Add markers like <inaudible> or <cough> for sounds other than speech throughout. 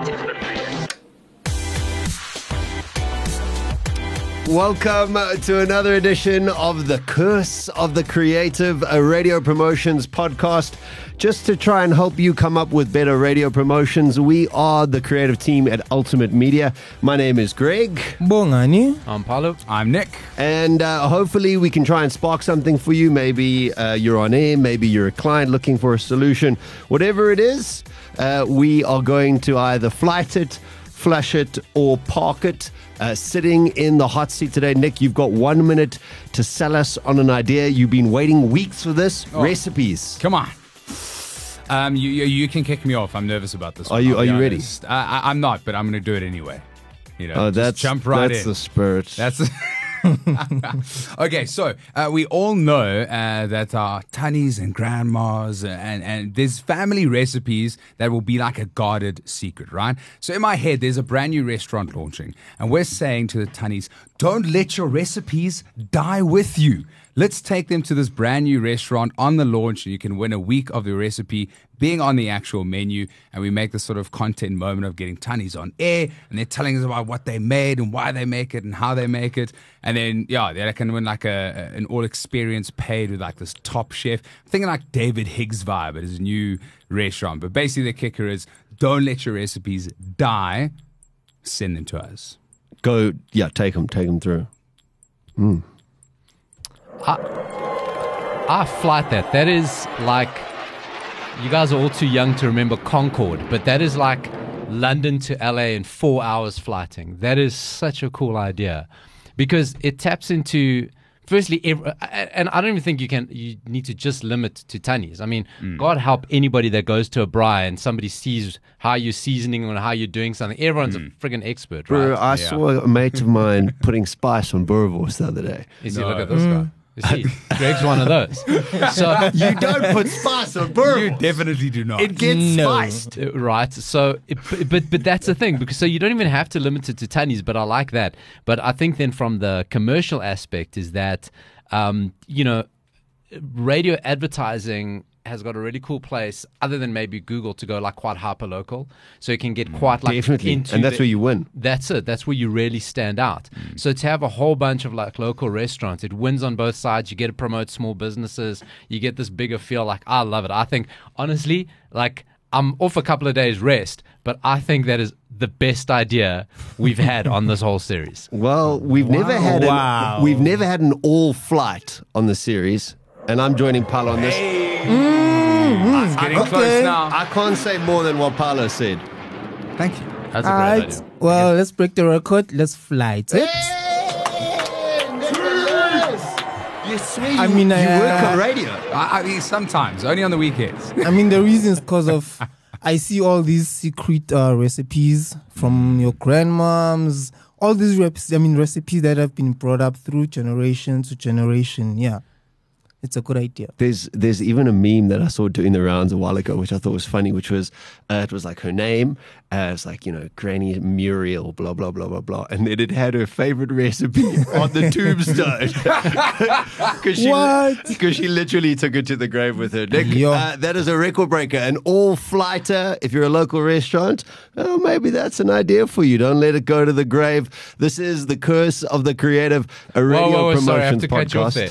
Buenos días. Welcome to another edition of The Curse of the Creative, a radio promotions podcast. Just to try and help you come up with better radio promotions, we are the creative team at Ultimate Media. My name is Greg, Bongani. I'm Paulo. I'm Nick. and uh, hopefully we can try and spark something for you. Maybe uh, you're on air, maybe you're a client looking for a solution. Whatever it is, uh, we are going to either flight it, flush it, or park it. Uh, sitting in the hot seat today, Nick, you've got one minute to sell us on an idea. You've been waiting weeks for this. Oh. Recipes. Come on. Um, you, you you can kick me off. I'm nervous about this. Are one, you- are you ready? honest. I, I, I'm not, but I'm going to do it anyway. You know, Oh, that's jump right that's in. the spirit. That's <laughs> <laughs> okay. So uh, we all know uh, that our tunnies and grandmas and and there's family recipes that will be like a guarded secret, right? So in my head, there's a brand new restaurant launching, and we're saying to the tunnies, don't let your recipes die with you. Let's take them to this brand new restaurant on the launch, and you can win a week of the recipe being on the actual menu. And we make this sort of content moment of getting tunnies on air, and they're telling us about what they made and why they make it and how they make it. And then, yeah, they can win like a, an all experience paid with like this top chef. I'm thinking like David Higgs vibe at his new restaurant. But basically, the kicker is don't let your recipes die. Send them to us. Go, yeah, take them, take them through. Mm. I I flight that. That is like, you guys are all too young to remember Concorde, but that is like London to LA in four hours flighting. That is such a cool idea because it taps into. Firstly, ev- and I don't even think you can. You need to just limit to tunnies. I mean, mm. God help anybody that goes to a braai and somebody sees how you're seasoning and how you're doing something. Everyone's a mm. friggin' expert, right? Bro, I saw a mate of mine putting spice on boerewors the other day. You see, look at this mm. guy. You see, <laughs> Greg's one of those. So <laughs> You don't put spice on boerewors. definitely do not. It gets No. spiced. Uh, Right. So, it, but- but but that's the thing because so you don't even have to limit it to tunnies. But I like that. But I think then from the commercial aspect is that um, you know radio advertising has got a really cool place other than maybe Google to go like quite hyper local. So you can get mm. quite like Definitely. into And that's the- where you win. that's it. That's where you really stand out. Mm. So to have a whole bunch of like local restaurants, it wins on both sides. You get to promote small businesses. You get this bigger feel. Like I love it. I think honestly, like I'm off a couple of days rest, but I think that is the best idea we've had on this whole series. <laughs> Well, we've never had Wow. an, we've never had an all flight on the series, and I'm joining Paulo on this. It's getting Okay. close now. I can't say more than what Paulo said. Thank you. That's a All great right. idea. Well, let's break the record. Let's fly it. You swear I you, mean, you uh, work on radio. I, I mean, sometimes, only on the weekends. I mean, the <laughs> reason is because of I see all these secret uh, recipes from your grandmoms. All these reps, I mean, recipes that have been brought up through generation to generation. Yeah, it's a good idea. There's there's even a meme that I saw doing the rounds a while ago, which I thought was funny, which was uh, it was like her name, uh, it's like you know Granny Muriel, blah blah blah blah blah, and then it had her favorite recipe on the <laughs> tombstone. <laughs> Because she because she literally took it to the grave with her. Nick, uh, that is a record breaker, an all flighter. If you're a local restaurant, oh, maybe that's an idea for you. Don't let it go to the grave. This is the curse of the creative, a radio Whoa, whoa, whoa, promotions sorry, I have to podcast. cut you off there.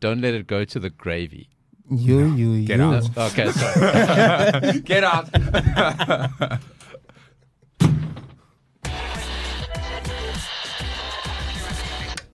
Don't let it go to the gravy. You, you, Get you. out. Okay, sorry. <laughs> <laughs> Get out. <laughs>